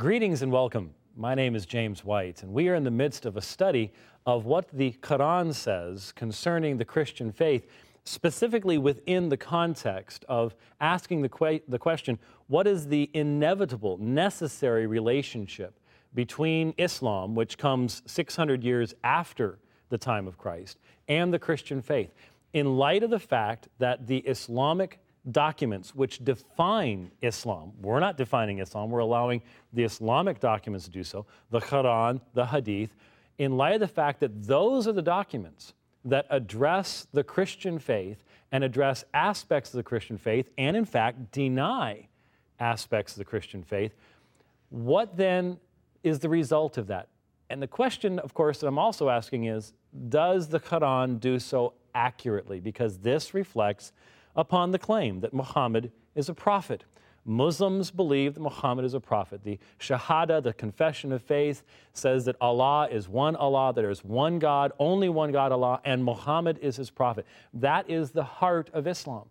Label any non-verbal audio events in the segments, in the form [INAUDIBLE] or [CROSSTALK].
Greetings and welcome. My name is James White, and we are in the midst of a study of what the Quran says concerning the Christian faith, specifically within the context of asking the, que- the question what is the inevitable, necessary relationship between Islam, which comes 600 years after the time of Christ, and the Christian faith? In light of the fact that the Islamic documents which define Islam. We're not defining Islam, we're allowing the Islamic documents to do so the Quran, the Hadith, in light of the fact that those are the documents that address the Christian faith and address aspects of the Christian faith and, in fact, deny aspects of the Christian faith. What then is the result of that? And the question, of course, that I'm also asking is Does the Quran do so accurately? Because this reflects upon the claim that Muhammad is a prophet. Muslims believe that Muhammad is a prophet. The Shahada, the confession of faith, says that Allah is one Allah, there is one God, only one God, Allah, and Muhammad is his prophet. That is the heart of Islam.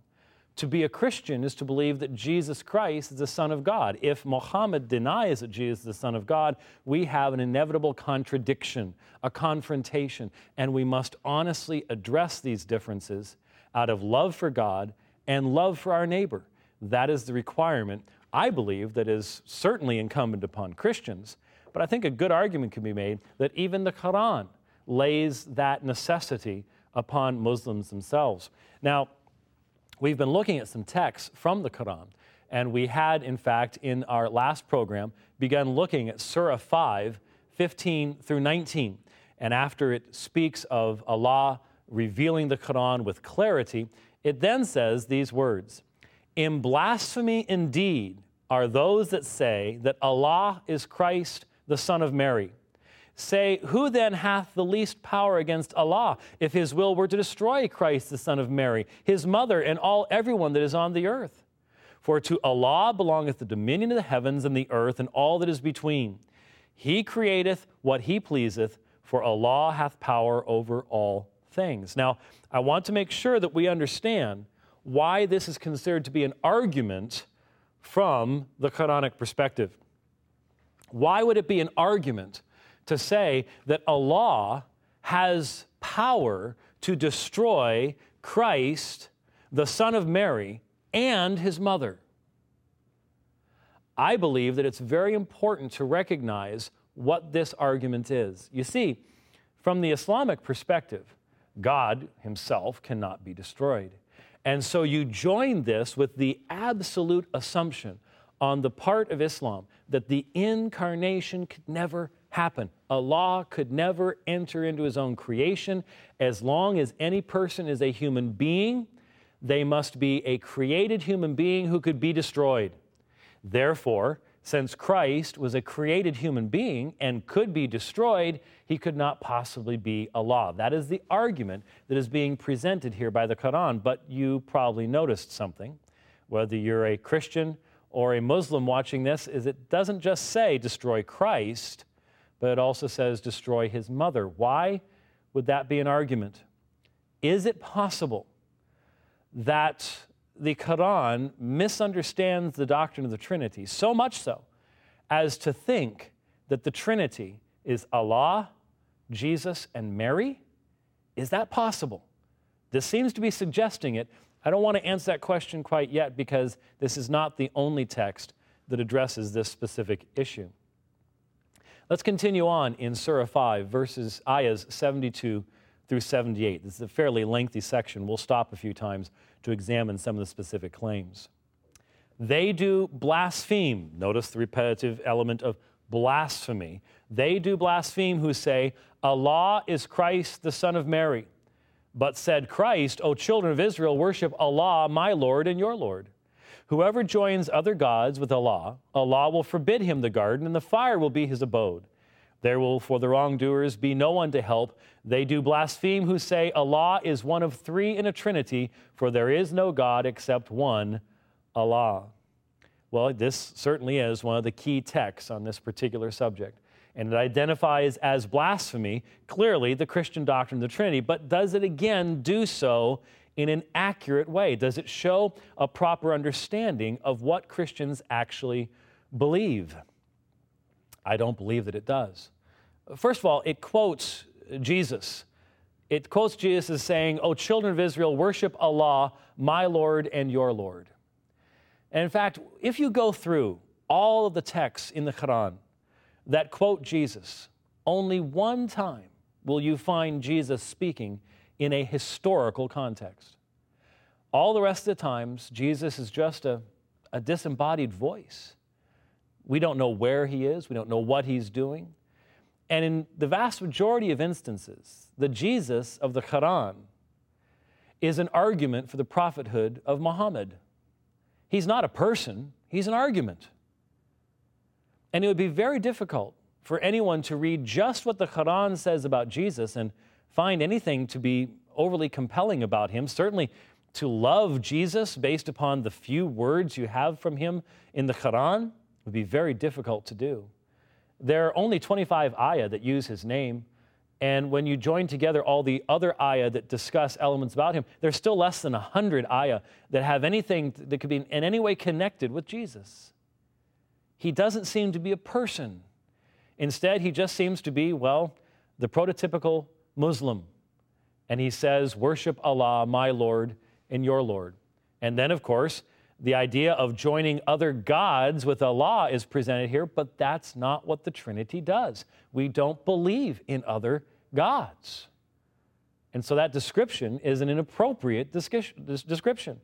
To be a Christian is to believe that Jesus Christ is the Son of God. If Muhammad denies that Jesus is the Son of God, we have an inevitable contradiction, a confrontation, and we must honestly address these differences out of love for God and love for our neighbor. That is the requirement, I believe, that is certainly incumbent upon Christians. But I think a good argument can be made that even the Quran lays that necessity upon Muslims themselves. Now, we've been looking at some texts from the Quran, and we had, in fact, in our last program, begun looking at Surah 5, 15 through 19. And after it speaks of Allah revealing the Quran with clarity, it then says these words In blasphemy indeed are those that say that Allah is Christ, the Son of Mary. Say, who then hath the least power against Allah if his will were to destroy Christ, the Son of Mary, his mother, and all everyone that is on the earth? For to Allah belongeth the dominion of the heavens and the earth and all that is between. He createth what he pleaseth, for Allah hath power over all things. Now, I want to make sure that we understand why this is considered to be an argument from the Quranic perspective. Why would it be an argument to say that Allah has power to destroy Christ, the Son of Mary, and his mother? I believe that it's very important to recognize what this argument is. You see, from the Islamic perspective, God himself cannot be destroyed. And so you join this with the absolute assumption on the part of Islam that the incarnation could never happen. Allah could never enter into his own creation. As long as any person is a human being, they must be a created human being who could be destroyed. Therefore, since Christ was a created human being and could be destroyed, he could not possibly be Allah. That is the argument that is being presented here by the Quran. But you probably noticed something, whether you're a Christian or a Muslim watching this, is it doesn't just say destroy Christ, but it also says destroy his mother. Why would that be an argument? Is it possible that the Quran misunderstands the doctrine of the Trinity, so much so as to think that the Trinity is Allah, Jesus, and Mary? Is that possible? This seems to be suggesting it. I don't want to answer that question quite yet because this is not the only text that addresses this specific issue. Let's continue on in Surah 5, verses ayahs 72 through 78. This is a fairly lengthy section. We'll stop a few times to examine some of the specific claims. They do blaspheme. Notice the repetitive element of blasphemy. They do blaspheme who say, Allah is Christ, the Son of Mary. But said Christ, O children of Israel, worship Allah, my Lord and your Lord. Whoever joins other gods with Allah, Allah will forbid him the garden, and the fire will be his abode. There will for the wrongdoers be no one to help. They do blaspheme who say, Allah is one of three in a trinity, for there is no God except one, Allah. Well, this certainly is one of the key texts on this particular subject. And it identifies as blasphemy clearly the Christian doctrine of the Trinity, but does it again do so in an accurate way? Does it show a proper understanding of what Christians actually believe? I don't believe that it does. First of all, it quotes Jesus. It quotes Jesus as saying, O children of Israel, worship Allah, my Lord and your Lord. And in fact, if you go through all of the texts in the Quran that quote Jesus, only one time will you find Jesus speaking in a historical context. All the rest of the times, Jesus is just a, a disembodied voice. We don't know where he is, we don't know what he's doing. And in the vast majority of instances, the Jesus of the Quran is an argument for the prophethood of Muhammad. He's not a person, he's an argument. And it would be very difficult for anyone to read just what the Quran says about Jesus and find anything to be overly compelling about him. Certainly, to love Jesus based upon the few words you have from him in the Quran would be very difficult to do. There are only 25 ayah that use his name. And when you join together all the other ayah that discuss elements about him, there's still less than 100 ayah that have anything that could be in any way connected with Jesus. He doesn't seem to be a person. Instead, he just seems to be, well, the prototypical Muslim. And he says, Worship Allah, my Lord and your Lord. And then, of course, the idea of joining other gods with Allah is presented here, but that's not what the Trinity does. We don't believe in other gods. And so that description is an inappropriate description.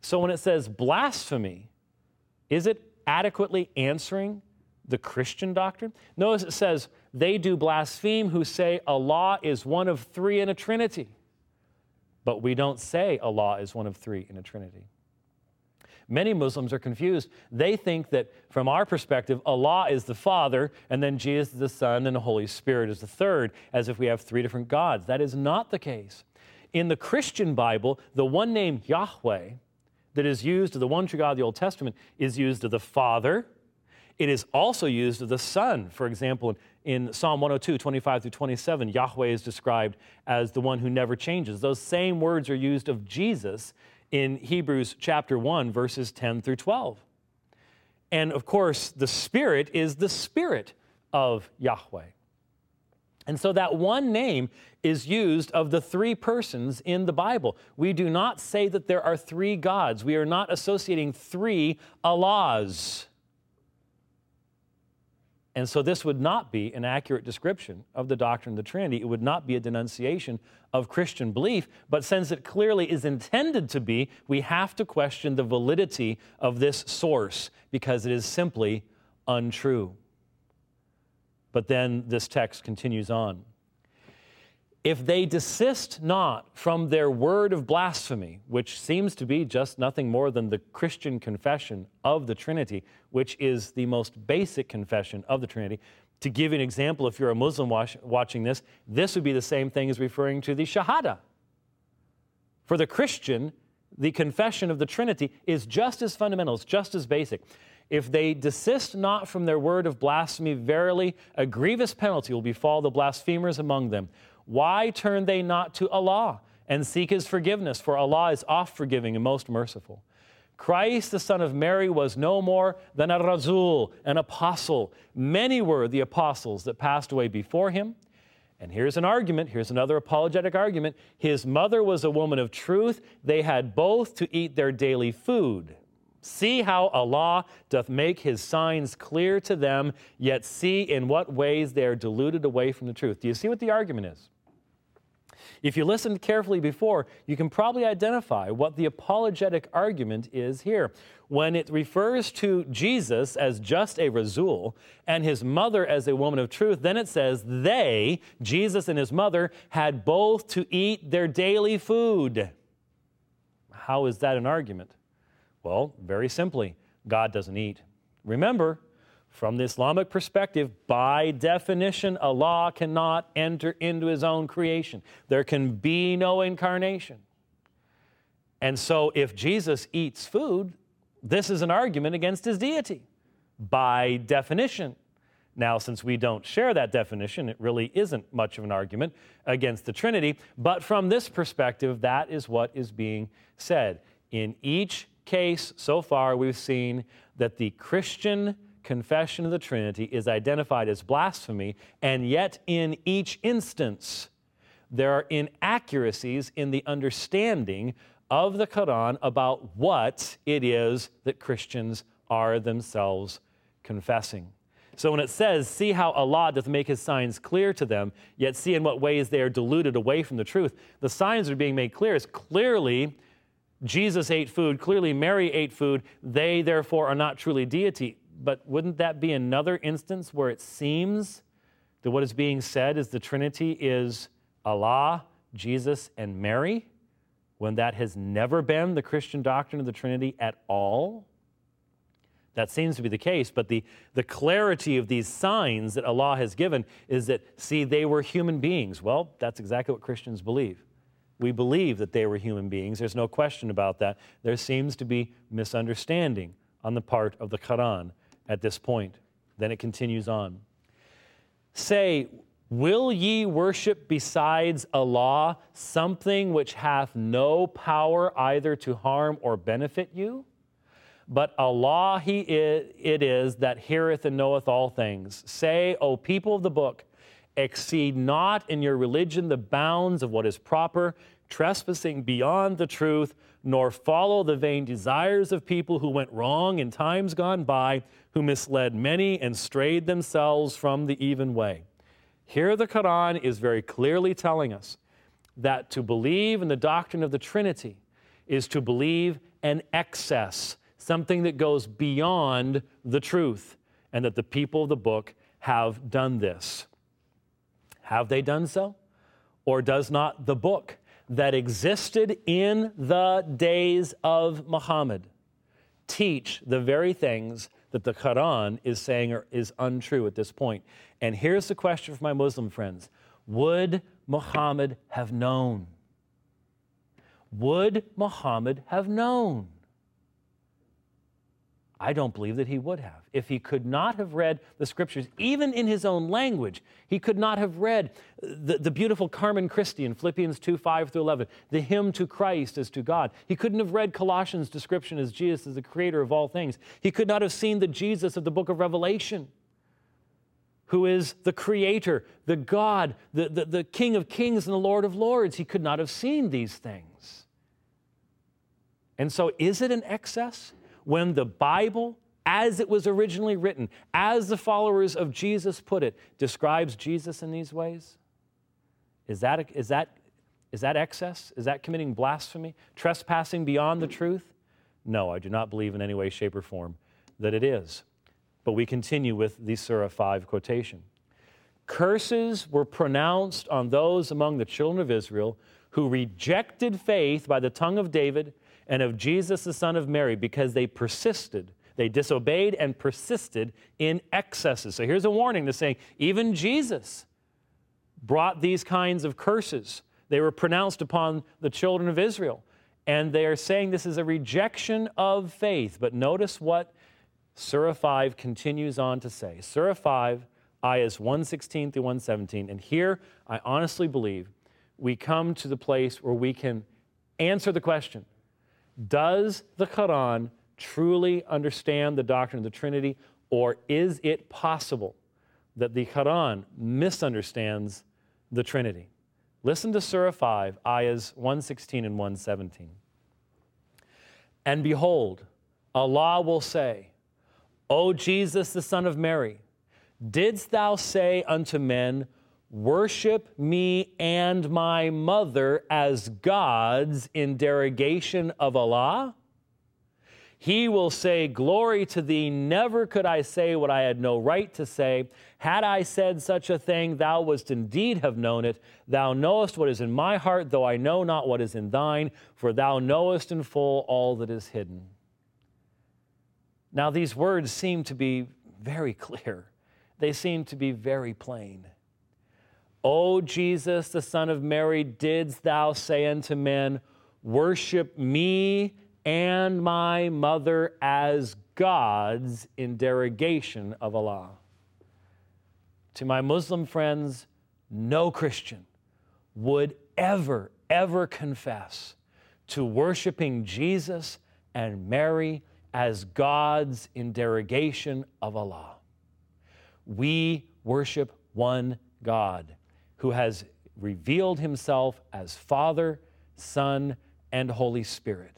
So when it says blasphemy, is it adequately answering the Christian doctrine? Notice it says, they do blaspheme who say Allah is one of three in a Trinity. But we don't say Allah is one of three in a Trinity. Many Muslims are confused. They think that from our perspective, Allah is the Father, and then Jesus is the Son, and the Holy Spirit is the third, as if we have three different gods. That is not the case. In the Christian Bible, the one name Yahweh that is used of the one true God of the Old Testament is used of the Father. It is also used of the Son. For example, in Psalm 102, 25 through 27, Yahweh is described as the one who never changes. Those same words are used of Jesus in Hebrews chapter 1, verses 10 through 12. And of course, the Spirit is the Spirit of Yahweh. And so that one name is used of the three persons in the Bible. We do not say that there are three gods. We are not associating three Allahs. And so this would not be an accurate description of the doctrine of the Trinity. It would not be a denunciation of Christian belief. But since it clearly is intended to be, we have to question the validity of this source because it is simply untrue. But then this text continues on. If they desist not from their word of blasphemy, which seems to be just nothing more than the Christian confession of the Trinity, which is the most basic confession of the Trinity, to give an example, if you're a Muslim watch, watching this, this would be the same thing as referring to the Shahada. For the Christian, the confession of the Trinity is just as fundamental, it's just as basic. If they desist not from their word of blasphemy, verily a grievous penalty will befall the blasphemers among them. Why turn they not to Allah and seek His forgiveness? For Allah is oft forgiving and most merciful. Christ, the Son of Mary, was no more than a Rasul, an apostle. Many were the apostles that passed away before him. And here's an argument, here's another apologetic argument. His mother was a woman of truth. They had both to eat their daily food. See how Allah doth make his signs clear to them, yet see in what ways they are deluded away from the truth. Do you see what the argument is? If you listened carefully before, you can probably identify what the apologetic argument is here. When it refers to Jesus as just a Rasul and his mother as a woman of truth, then it says they, Jesus and his mother, had both to eat their daily food. How is that an argument? Well, very simply, God doesn't eat. Remember, from the Islamic perspective, by definition, Allah cannot enter into his own creation. There can be no incarnation. And so, if Jesus eats food, this is an argument against his deity by definition. Now, since we don't share that definition, it really isn't much of an argument against the Trinity. But from this perspective, that is what is being said. In each case so far, we've seen that the Christian confession of the Trinity is identified as blasphemy, and yet in each instance, there are inaccuracies in the understanding of the Quran about what it is that Christians are themselves confessing. So when it says, See how Allah doth make his signs clear to them, yet see in what ways they are deluded away from the truth, the signs are being made clear. Is clearly Jesus ate food, clearly Mary ate food, they therefore are not truly deity. But wouldn't that be another instance where it seems that what is being said is the Trinity is Allah, Jesus, and Mary, when that has never been the Christian doctrine of the Trinity at all? That seems to be the case, but the, the clarity of these signs that Allah has given is that, see, they were human beings. Well, that's exactly what Christians believe. We believe that they were human beings. There's no question about that. There seems to be misunderstanding on the part of the Quran at this point. Then it continues on. Say, Will ye worship besides Allah something which hath no power either to harm or benefit you? But Allah he is, it is that heareth and knoweth all things. Say, O people of the book, exceed not in your religion the bounds of what is proper, trespassing beyond the truth, nor follow the vain desires of people who went wrong in times gone by, who misled many and strayed themselves from the even way. Here, the Quran is very clearly telling us that to believe in the doctrine of the Trinity is to believe an excess, something that goes beyond the truth, and that the people of the book have done this. Have they done so? Or does not the book that existed in the days of Muhammad teach the very things that the Quran is saying are, is untrue at this point. And here's the question for my Muslim friends Would Muhammad have known? Would Muhammad have known? I don't believe that he would have. If he could not have read the scriptures, even in his own language, he could not have read the, the beautiful Carmen Christi in Philippians 2 5 through 11, the hymn to Christ as to God. He couldn't have read Colossians' description as Jesus as the creator of all things. He could not have seen the Jesus of the book of Revelation, who is the creator, the God, the, the, the King of kings and the Lord of lords. He could not have seen these things. And so, is it an excess? When the Bible, as it was originally written, as the followers of Jesus put it, describes Jesus in these ways? Is that, is that, is that excess? Is that committing blasphemy? Trespassing beyond the truth? No, I do not believe in any way, shape, or form that it is. But we continue with the Surah 5 quotation. Curses were pronounced on those among the children of Israel who rejected faith by the tongue of David and of Jesus, the Son of Mary, because they persisted. They disobeyed and persisted in excesses. So here's a warning to saying, even Jesus brought these kinds of curses. They were pronounced upon the children of Israel. And they are saying this is a rejection of faith. But notice what Surah 5 continues on to say. Surah 5, ayahs 116 through 117. And here, I honestly believe we come to the place where we can answer the question does the Quran truly understand the doctrine of the Trinity, or is it possible that the Quran misunderstands the Trinity? Listen to Surah 5, ayahs 116 and 117. And behold, Allah will say, O Jesus, the Son of Mary, didst thou say unto men, worship me and my mother as gods in derogation of Allah? He will say, Glory to thee, never could I say what I had no right to say. Had I said such a thing, thou wouldst indeed have known it. Thou knowest what is in my heart, though I know not what is in thine, for thou knowest in full all that is hidden. Now, these words seem to be very [LAUGHS] clear, they seem to be very plain. O Jesus, the Son of Mary, didst thou say unto men, Worship me and my mother as gods in derogation of Allah? To my Muslim friends, no Christian would ever, ever confess to worshiping Jesus and Mary as gods in derogation of Allah. We worship one God who has revealed himself as Father, Son, and Holy Spirit.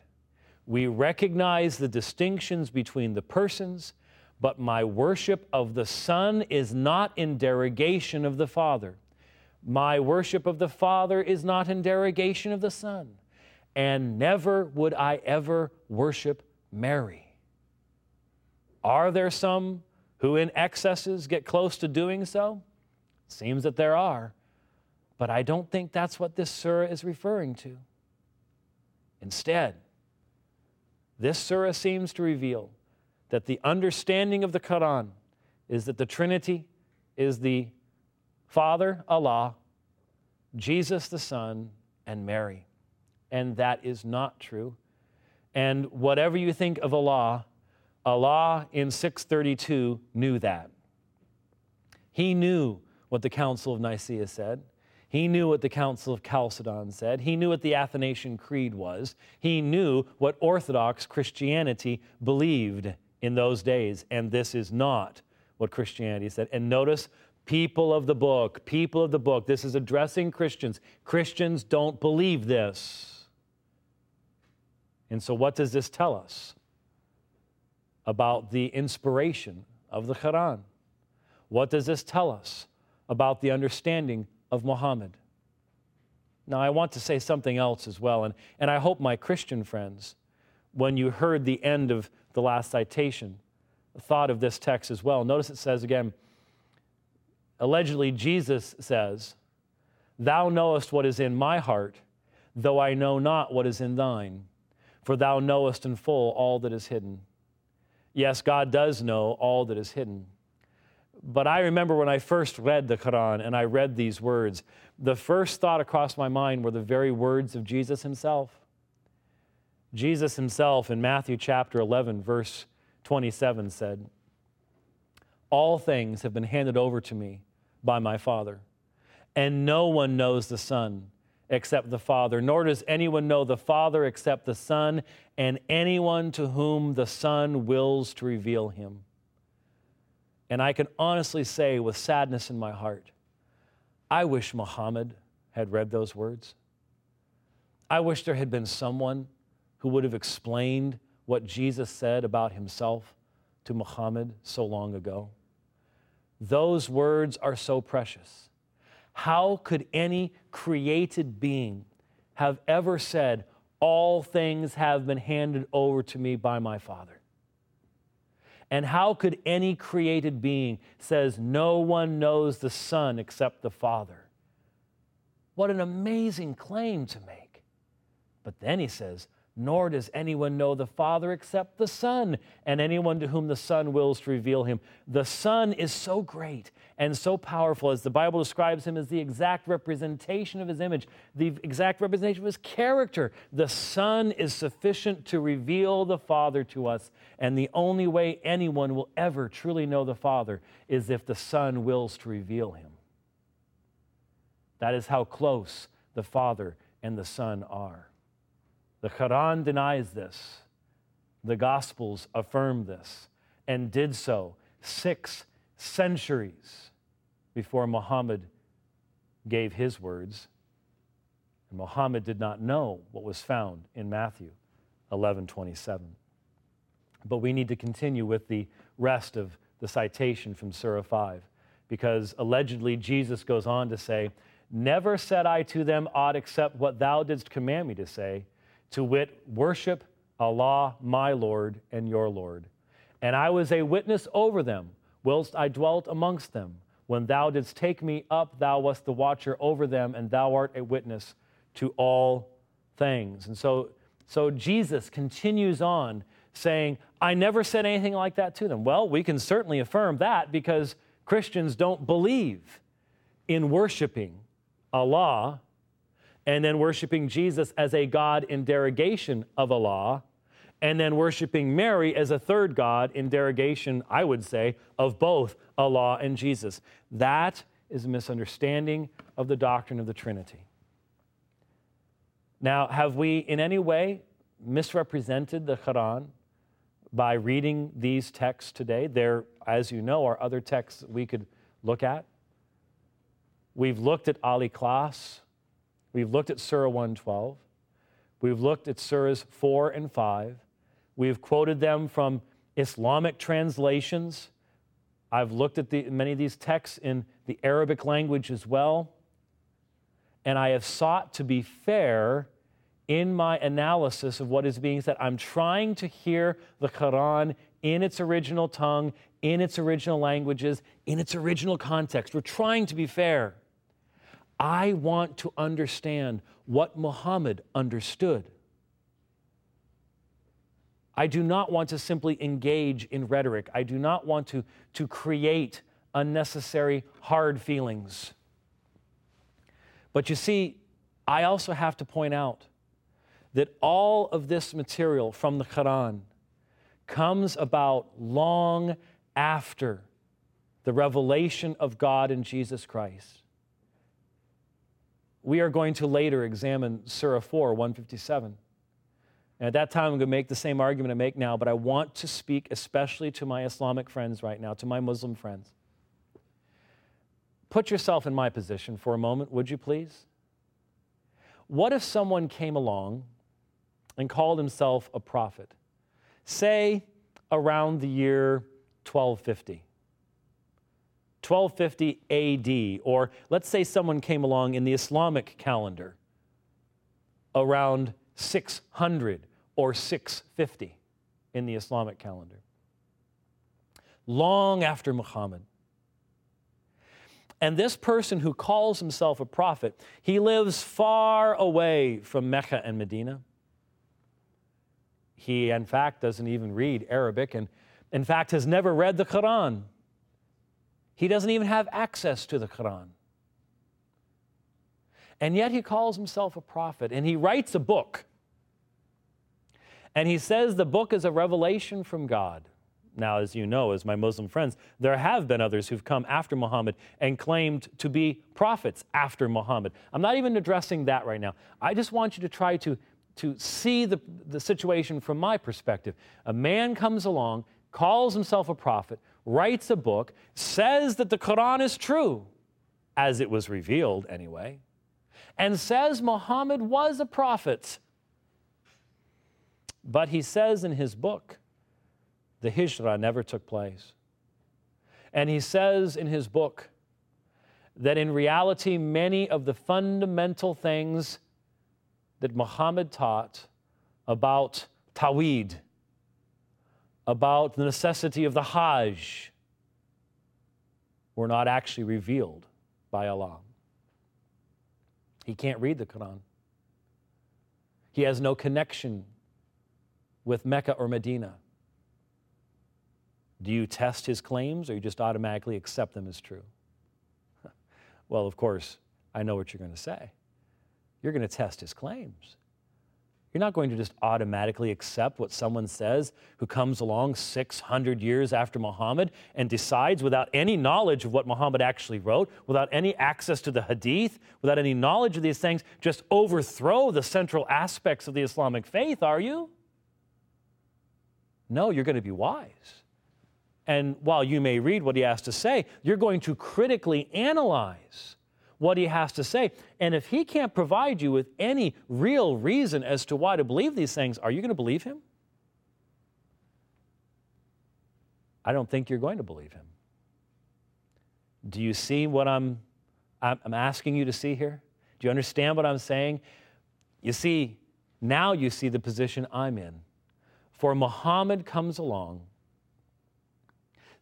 We recognize the distinctions between the persons, but my worship of the Son is not in derogation of the Father. My worship of the Father is not in derogation of the Son. And never would I ever worship Mary. Are there some who in excesses get close to doing so? Seems that there are. But I don't think that's what this surah is referring to. Instead, this surah seems to reveal that the understanding of the Quran is that the Trinity is the Father, Allah, Jesus the Son, and Mary. And that is not true. And whatever you think of Allah, Allah in 632 knew that. He knew what the Council of Nicaea said. He knew what the Council of Chalcedon said. He knew what the Athanasian Creed was. He knew what Orthodox Christianity believed in those days. And this is not what Christianity said. And notice, people of the book, people of the book, this is addressing Christians. Christians don't believe this. And so, what does this tell us about the inspiration of the Quran? What does this tell us about the understanding of Muhammad. Now, I want to say something else as well, and, and I hope my Christian friends, when you heard the end of the last citation, thought of this text as well. Notice it says again, allegedly, Jesus says, Thou knowest what is in my heart, though I know not what is in thine, for thou knowest in full all that is hidden. Yes, God does know all that is hidden. But I remember when I first read the Quran and I read these words, the first thought across my mind were the very words of Jesus himself. Jesus himself in Matthew chapter 11, verse 27 said, All things have been handed over to me by my Father, and no one knows the Son except the Father, nor does anyone know the Father except the Son, and anyone to whom the Son wills to reveal him. And I can honestly say with sadness in my heart, I wish Muhammad had read those words. I wish there had been someone who would have explained what Jesus said about himself to Muhammad so long ago. Those words are so precious. How could any created being have ever said, All things have been handed over to me by my Father? And how could any created being says no one knows the Son except the Father? What an amazing claim to make. But then he says, nor does anyone know the Father except the Son, and anyone to whom the Son wills to reveal him. The Son is so great and so powerful, as the Bible describes him as the exact representation of his image, the exact representation of his character. The Son is sufficient to reveal the Father to us, and the only way anyone will ever truly know the Father is if the Son wills to reveal him. That is how close the Father and the Son are. The Quran denies this. The Gospels affirm this and did so six centuries before Muhammad gave his words. And Muhammad did not know what was found in Matthew 11 27. But we need to continue with the rest of the citation from Surah 5, because allegedly Jesus goes on to say, Never said I to them aught except what thou didst command me to say to wit, worship Allah, my Lord and your Lord. And I was a witness over them, whilst I dwelt amongst them. When thou didst take me up, thou wast the watcher over them, and thou art a witness to all things. And so, so Jesus continues on saying, I never said anything like that to them. Well, we can certainly affirm that because Christians don't believe in worshiping Allah and then worshiping Jesus as a God in derogation of Allah, and then worshiping Mary as a third God in derogation, I would say, of both Allah and Jesus. That is a misunderstanding of the doctrine of the Trinity. Now, have we in any way misrepresented the Quran by reading these texts today. There, as you know, are other texts we could look at. We've looked at Al-Ikhlas. We've looked at Surah 112. We've looked at Surahs 4 and 5. We've quoted them from Islamic translations. I've looked at the, many of these texts in the Arabic language as well. And I have sought to be fair in my analysis of what is being said. I'm trying to hear the Quran in its original tongue, in its original languages, in its original context. We're trying to be fair. I want to understand what Muhammad understood. I do not want to simply engage in rhetoric. I do not want to, to create unnecessary hard feelings. But you see, I also have to point out that all of this material from the Quran comes about long after the revelation of God in Jesus Christ. We are going to later examine Surah 4, 157. And at that time, I'm going to make the same argument I make now, but I want to speak especially to my Islamic friends right now, to my Muslim friends. Put yourself in my position for a moment, would you please? What if someone came along and called himself a prophet, say around the year 1250? 1250 AD, or let's say someone came along in the Islamic calendar around 600 or 650 in the Islamic calendar. Long after Muhammad. And this person who calls himself a prophet, he lives far away from Mecca and Medina. He, in fact, doesn't even read Arabic and, in fact, has never read the Quran. He doesn't even have access to the Quran. And yet he calls himself a prophet and he writes a book. And he says the book is a revelation from God. Now, as you know, as my Muslim friends, there have been others who've come after Muhammad and claimed to be prophets after Muhammad. I'm not even addressing that right now. I just want you to try to, to see the, the situation from my perspective. A man comes along, calls himself a prophet, writes a book, says that the Quran is true, as it was revealed anyway, and says Muhammad was a prophet. But he says in his book, the Hijrah never took place. And he says in his book that in reality, many of the fundamental things that Muhammad taught about Tawhid, about the necessity of the Hajj were not actually revealed by Allah. He can't read the Quran. He has no connection with Mecca or Medina. Do you test his claims or you just automatically accept them as true? [LAUGHS] well, of course, I know what you're going to say. You're going to test his claims. You're not going to just automatically accept what someone says who comes along 600 years after Muhammad and decides without any knowledge of what Muhammad actually wrote, without any access to the hadith, without any knowledge of these things, just overthrow the central aspects of the Islamic faith, are you? No, you're going to be wise. And while you may read what he has to say, you're going to critically analyze what he has to say. And if he can't provide you with any real reason as to why to believe these things, are you going to believe him? I don't think you're going to believe him. Do you see what I'm, I'm asking you to see here? Do you understand what I'm saying? You see, now you see the position I'm in. For Muhammad comes along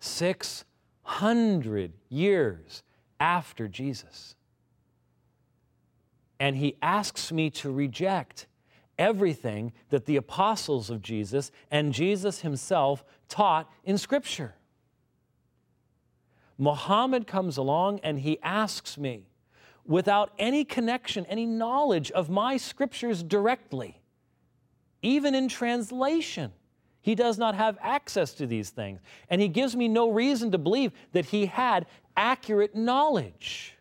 600 years after Jesus and he asks me to reject everything that the apostles of Jesus and Jesus himself taught in Scripture. Muhammad comes along and he asks me, without any connection, any knowledge of my scriptures directly, even in translation. He does not have access to these things. And he gives me no reason to believe that he had accurate knowledge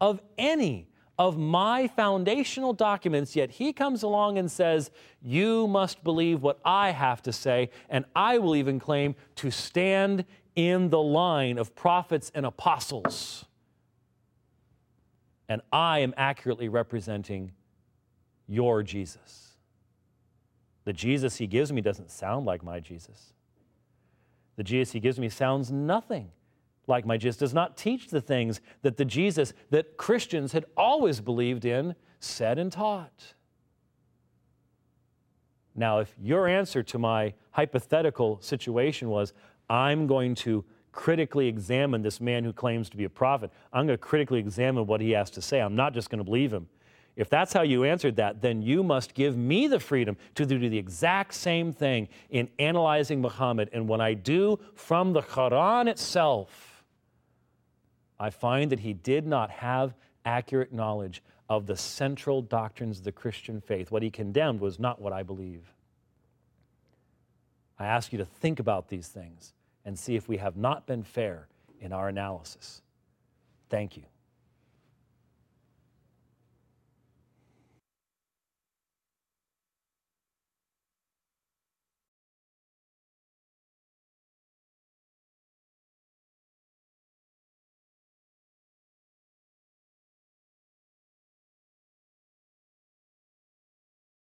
of any of my foundational documents, yet he comes along and says, You must believe what I have to say, and I will even claim to stand in the line of prophets and apostles. And I am accurately representing your Jesus. The Jesus he gives me doesn't sound like my Jesus. The Jesus he gives me sounds nothing like my Jesus, does not teach the things that the Jesus that Christians had always believed in said and taught. Now, if your answer to my hypothetical situation was, I'm going to critically examine this man who claims to be a prophet, I'm going to critically examine what he has to say. I'm not just going to believe him. If that's how you answered that, then you must give me the freedom to do the exact same thing in analyzing Muhammad. And when I do from the Quran itself, I find that he did not have accurate knowledge of the central doctrines of the Christian faith. What he condemned was not what I believe. I ask you to think about these things and see if we have not been fair in our analysis. Thank you.